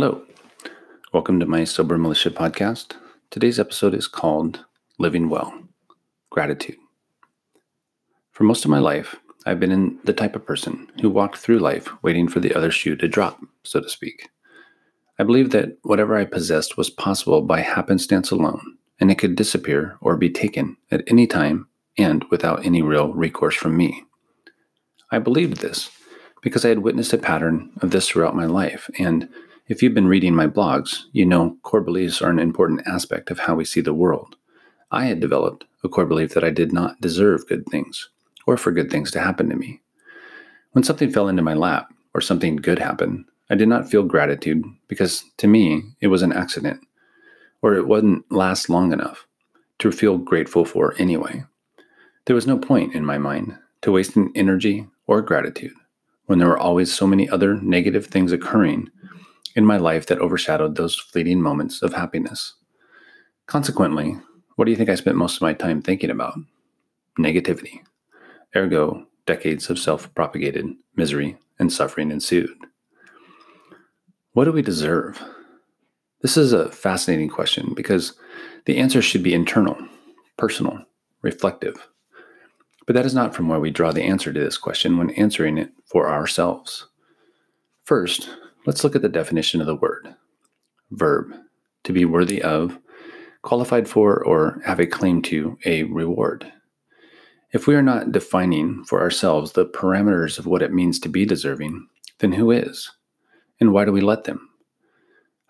Hello. Welcome to my Sober Militia podcast. Today's episode is called Living Well Gratitude. For most of my life, I've been in the type of person who walked through life waiting for the other shoe to drop, so to speak. I believed that whatever I possessed was possible by happenstance alone, and it could disappear or be taken at any time and without any real recourse from me. I believed this because I had witnessed a pattern of this throughout my life, and if you've been reading my blogs, you know core beliefs are an important aspect of how we see the world. I had developed a core belief that I did not deserve good things or for good things to happen to me. When something fell into my lap or something good happened, I did not feel gratitude because to me it was an accident or it wouldn't last long enough to feel grateful for anyway. There was no point in my mind to wasting energy or gratitude when there were always so many other negative things occurring in my life that overshadowed those fleeting moments of happiness. Consequently, what do you think I spent most of my time thinking about? Negativity. Ergo, decades of self propagated misery and suffering ensued. What do we deserve? This is a fascinating question because the answer should be internal, personal, reflective. But that is not from where we draw the answer to this question when answering it for ourselves. First, Let's look at the definition of the word verb to be worthy of, qualified for, or have a claim to a reward. If we are not defining for ourselves the parameters of what it means to be deserving, then who is? And why do we let them?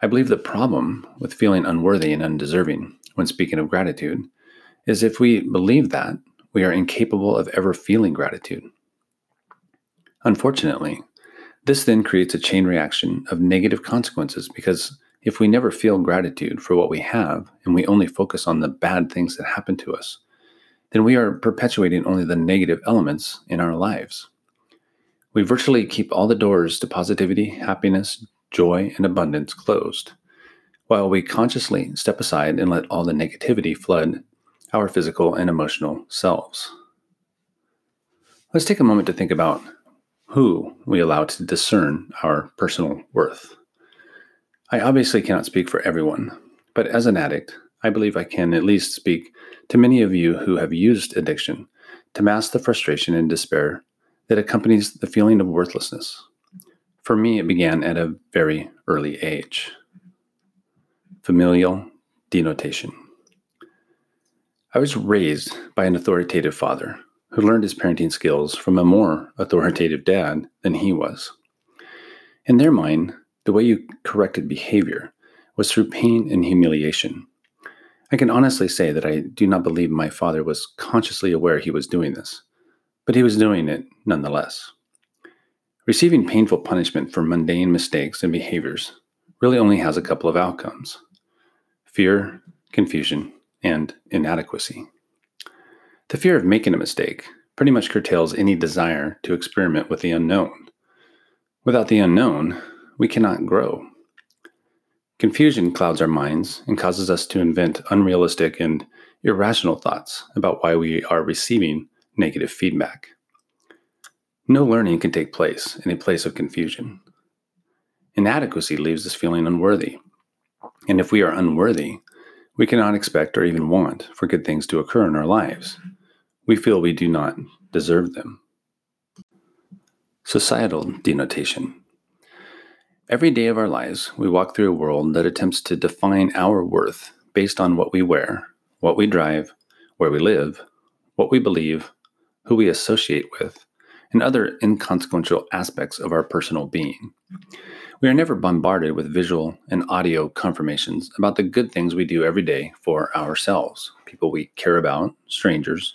I believe the problem with feeling unworthy and undeserving when speaking of gratitude is if we believe that, we are incapable of ever feeling gratitude. Unfortunately, this then creates a chain reaction of negative consequences because if we never feel gratitude for what we have and we only focus on the bad things that happen to us, then we are perpetuating only the negative elements in our lives. We virtually keep all the doors to positivity, happiness, joy, and abundance closed, while we consciously step aside and let all the negativity flood our physical and emotional selves. Let's take a moment to think about who we allow to discern our personal worth. I obviously cannot speak for everyone, but as an addict, I believe I can at least speak to many of you who have used addiction to mask the frustration and despair that accompanies the feeling of worthlessness. For me, it began at a very early age. Familial denotation. I was raised by an authoritative father who learned his parenting skills from a more authoritative dad than he was. In their mind, the way you corrected behavior was through pain and humiliation. I can honestly say that I do not believe my father was consciously aware he was doing this, but he was doing it nonetheless. Receiving painful punishment for mundane mistakes and behaviors really only has a couple of outcomes fear, confusion, and inadequacy. The fear of making a mistake pretty much curtails any desire to experiment with the unknown. Without the unknown, we cannot grow. Confusion clouds our minds and causes us to invent unrealistic and irrational thoughts about why we are receiving negative feedback. No learning can take place in a place of confusion. Inadequacy leaves us feeling unworthy. And if we are unworthy, we cannot expect or even want for good things to occur in our lives we feel we do not deserve them. Societal denotation. Every day of our lives, we walk through a world that attempts to define our worth based on what we wear, what we drive, where we live, what we believe, who we associate with, and other inconsequential aspects of our personal being. We are never bombarded with visual and audio confirmations about the good things we do every day for ourselves, people we care about, strangers,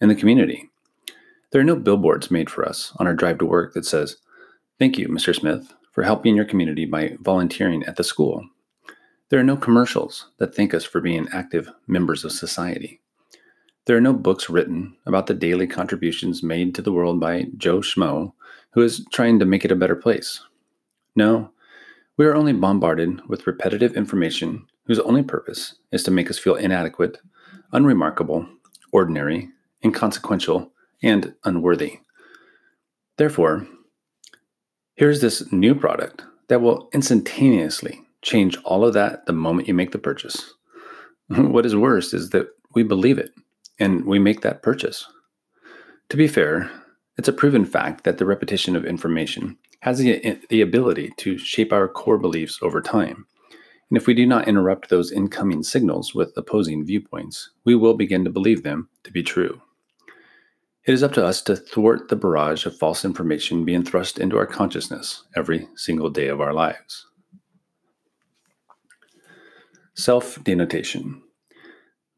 in the community. There are no billboards made for us on our drive to work that says, Thank you, Mr. Smith, for helping your community by volunteering at the school. There are no commercials that thank us for being active members of society. There are no books written about the daily contributions made to the world by Joe Schmo, who is trying to make it a better place. No, we are only bombarded with repetitive information whose only purpose is to make us feel inadequate, unremarkable, ordinary, inconsequential, and unworthy. Therefore, here's this new product that will instantaneously change all of that the moment you make the purchase. what is worse is that we believe it and we make that purchase. To be fair, it's a proven fact that the repetition of information has the, the ability to shape our core beliefs over time. And if we do not interrupt those incoming signals with opposing viewpoints, we will begin to believe them to be true. It is up to us to thwart the barrage of false information being thrust into our consciousness every single day of our lives. Self denotation.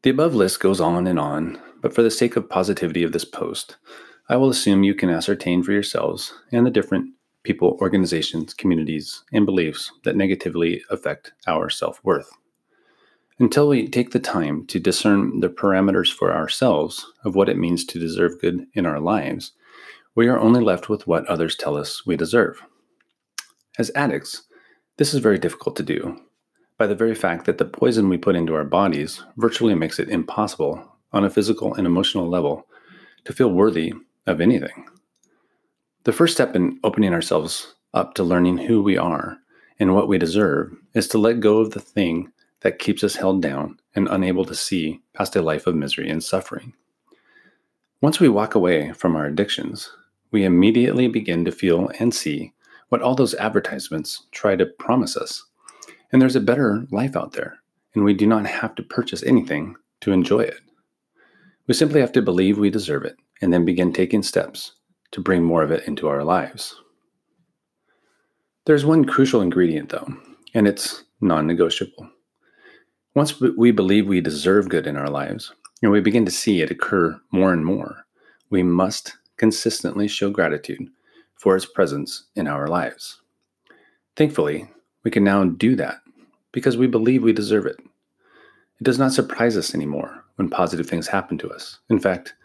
The above list goes on and on, but for the sake of positivity of this post, I will assume you can ascertain for yourselves and the different people, organizations, communities, and beliefs that negatively affect our self worth. Until we take the time to discern the parameters for ourselves of what it means to deserve good in our lives, we are only left with what others tell us we deserve. As addicts, this is very difficult to do by the very fact that the poison we put into our bodies virtually makes it impossible on a physical and emotional level to feel worthy of anything. The first step in opening ourselves up to learning who we are and what we deserve is to let go of the thing that keeps us held down and unable to see past a life of misery and suffering. Once we walk away from our addictions, we immediately begin to feel and see what all those advertisements try to promise us and there's a better life out there, and we do not have to purchase anything to enjoy it. We simply have to believe we deserve it and then begin taking steps to bring more of it into our lives. There's one crucial ingredient, though, and it's non negotiable. Once we believe we deserve good in our lives, and we begin to see it occur more and more, we must consistently show gratitude for its presence in our lives. Thankfully, we can now do that because we believe we deserve it. It does not surprise us anymore when positive things happen to us. In fact,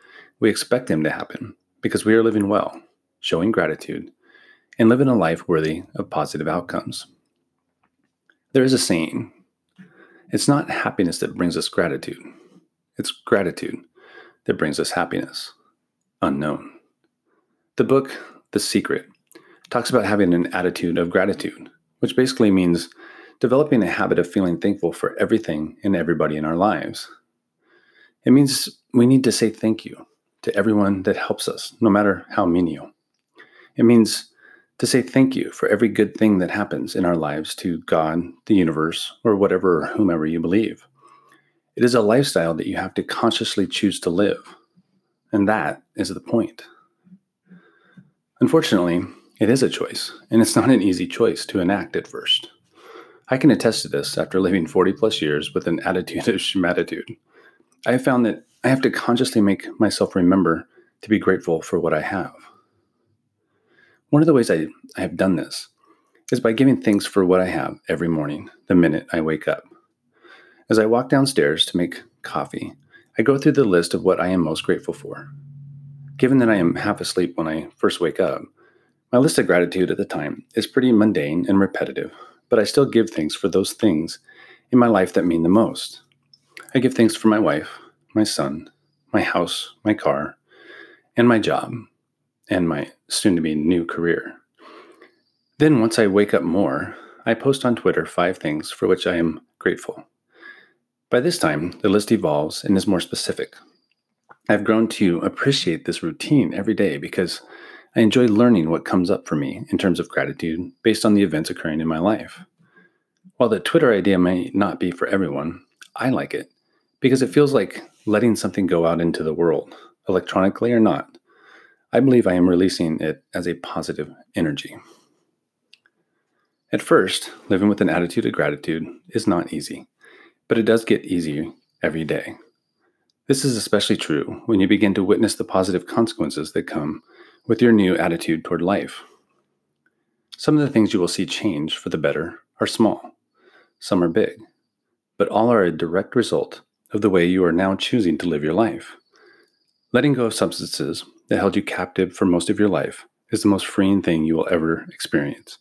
we expect them to happen because we are living well, showing gratitude, and living a life worthy of positive outcomes. There is a saying it's not happiness that brings us gratitude, it's gratitude that brings us happiness. Unknown. The book, The Secret, talks about having an attitude of gratitude which basically means developing a habit of feeling thankful for everything and everybody in our lives. It means we need to say thank you to everyone that helps us, no matter how menial. It means to say thank you for every good thing that happens in our lives to God, the universe, or whatever whomever you believe. It is a lifestyle that you have to consciously choose to live. And that is the point. Unfortunately, it is a choice, and it's not an easy choice to enact at first. I can attest to this after living 40 plus years with an attitude of schmatitude. I have found that I have to consciously make myself remember to be grateful for what I have. One of the ways I, I have done this is by giving thanks for what I have every morning, the minute I wake up. As I walk downstairs to make coffee, I go through the list of what I am most grateful for. Given that I am half asleep when I first wake up, my list of gratitude at the time is pretty mundane and repetitive, but I still give thanks for those things in my life that mean the most. I give thanks for my wife, my son, my house, my car, and my job, and my soon to be new career. Then, once I wake up more, I post on Twitter five things for which I am grateful. By this time, the list evolves and is more specific. I've grown to appreciate this routine every day because I enjoy learning what comes up for me in terms of gratitude based on the events occurring in my life. While the Twitter idea may not be for everyone, I like it because it feels like letting something go out into the world, electronically or not. I believe I am releasing it as a positive energy. At first, living with an attitude of gratitude is not easy, but it does get easier every day. This is especially true when you begin to witness the positive consequences that come with your new attitude toward life. Some of the things you will see change for the better are small, some are big, but all are a direct result of the way you are now choosing to live your life. Letting go of substances that held you captive for most of your life is the most freeing thing you will ever experience.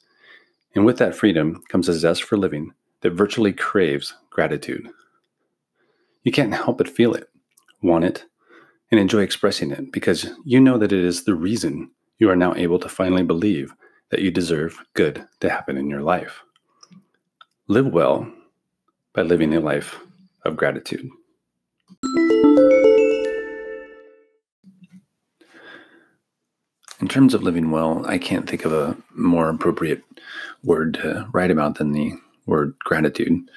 And with that freedom comes a zest for living that virtually craves gratitude. You can't help but feel it, want it, and enjoy expressing it because you know that it is the reason you are now able to finally believe that you deserve good to happen in your life. Live well by living a life of gratitude. Terms of living well, I can't think of a more appropriate word to write about than the word gratitude.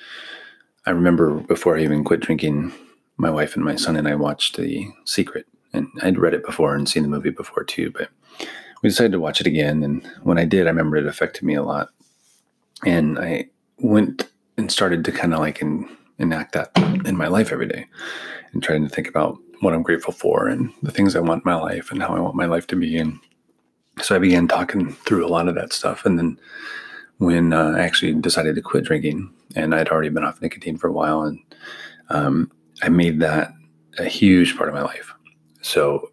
I remember before I even quit drinking, my wife and my son and I watched The Secret. And I'd read it before and seen the movie before too, but we decided to watch it again. And when I did, I remember it affected me a lot. And I went and started to kind of like enact that in my life every day and trying to think about what I'm grateful for and the things I want in my life and how I want my life to be. And so I began talking through a lot of that stuff. And then when uh, I actually decided to quit drinking, and I'd already been off nicotine for a while, and um, I made that a huge part of my life. So,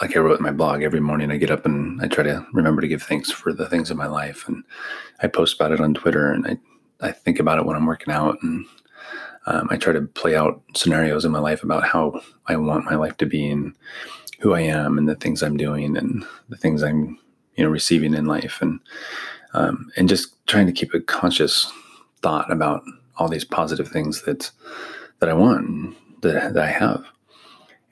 like I wrote in my blog, every morning I get up and I try to remember to give thanks for the things in my life, and I post about it on Twitter, and I I think about it when I'm working out, and um, I try to play out scenarios in my life about how I want my life to be and who I am and the things I'm doing and the things I'm you know receiving in life and um, and just trying to keep a conscious thought about all these positive things that that I want that, that I have.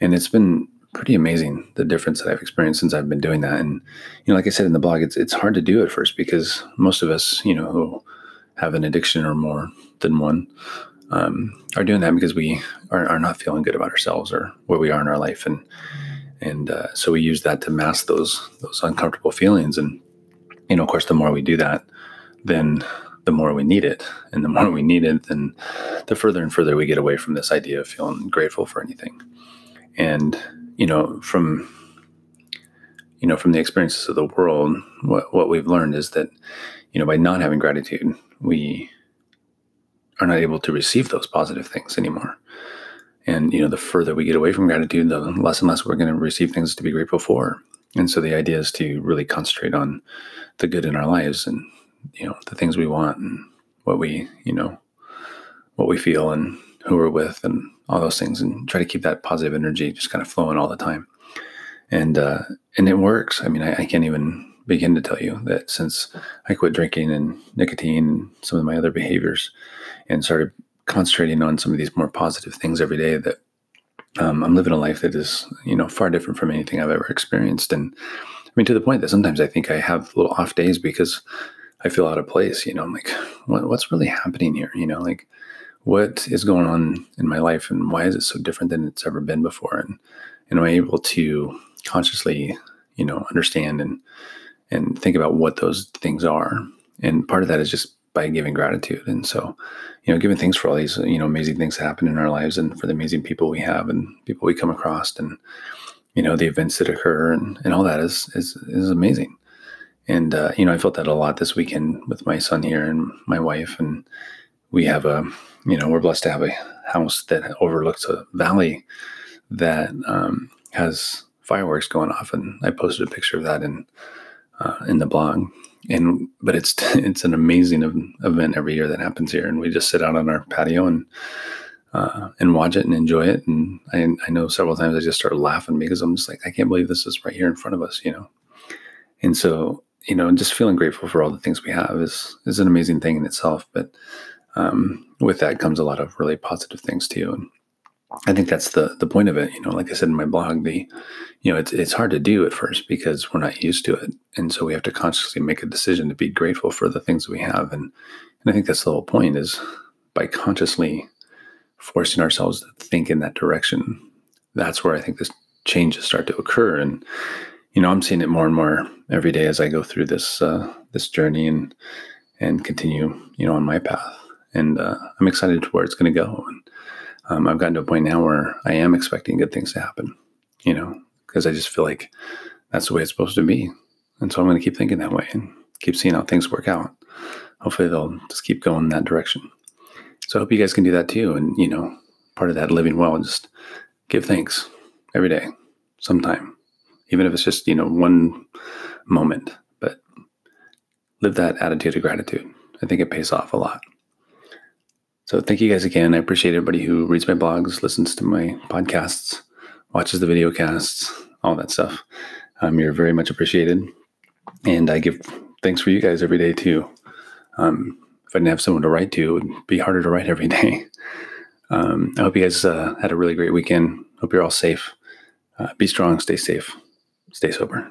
And it's been pretty amazing the difference that I've experienced since I've been doing that. And you know like I said in the blog it's it's hard to do at first because most of us you know who have an addiction or more than one um, are doing that because we are, are not feeling good about ourselves or where we are in our life. And and uh, so we use that to mask those those uncomfortable feelings. And you know of course the more we do that then the more we need it. And the more we need it then the further and further we get away from this idea of feeling grateful for anything. And you know from you know from the experiences of the world what, what we've learned is that you know by not having gratitude we are not able to receive those positive things anymore and you know, the further we get away from gratitude, the less and less we're going to receive things to be grateful for. And so the idea is to really concentrate on the good in our lives and you know the things we want and what we you know what we feel and who we're with and all those things and try to keep that positive energy just kind of flowing all the time and uh and it works i mean I, I, can't even begin to tell you that since i quit drinking and nicotine and some of my other behaviors and started concentrating on some of these more positive things every day that um, I'm living a life that is, you know, far different from anything I've ever experienced. And I mean, to the point that sometimes I think I have little off days because I feel out of place. You know, I'm like, what, what's really happening here? You know, like what is going on in my life and why is it so different than it's ever been before? And, and am I able to consciously, you know, understand and, and think about what those things are? And part of that is just by giving gratitude. And so, you know, giving thanks for all these, you know, amazing things that happen in our lives and for the amazing people we have and people we come across and, you know, the events that occur and, and all that is, is, is amazing. And, uh, you know, I felt that a lot this weekend with my son here and my wife. And we have a, you know, we're blessed to have a house that overlooks a valley that um, has fireworks going off. And I posted a picture of that in, uh, in the blog and but it's it's an amazing event every year that happens here, and we just sit out on our patio and uh, and watch it and enjoy it. And I, I know several times I just started laughing because I'm just like I can't believe this is right here in front of us, you know. And so you know, just feeling grateful for all the things we have is is an amazing thing in itself. But um, with that comes a lot of really positive things too. And I think that's the the point of it. You know, like I said in my blog, the you know it's it's hard to do at first because we're not used to it, and so we have to consciously make a decision to be grateful for the things we have. And and I think that's the whole point is by consciously forcing ourselves to think in that direction. That's where I think this changes start to occur. And you know, I'm seeing it more and more every day as I go through this uh, this journey and and continue, you know, on my path. And uh, I'm excited to where it's going to go. And um, I've gotten to a point now where I am expecting good things to happen, you know, because I just feel like that's the way it's supposed to be. And so I'm going to keep thinking that way and keep seeing how things work out. Hopefully they'll just keep going in that direction. So I hope you guys can do that too. And, you know, part of that living well, just give thanks every day, sometime, even if it's just, you know, one moment, but live that attitude of gratitude. I think it pays off a lot. So thank you guys again. I appreciate everybody who reads my blogs, listens to my podcasts, watches the video casts, all that stuff. Um, you're very much appreciated. And I give thanks for you guys every day too. Um, if I didn't have someone to write to, it would be harder to write every day. Um, I hope you guys uh, had a really great weekend. Hope you're all safe. Uh, be strong, stay safe, stay sober.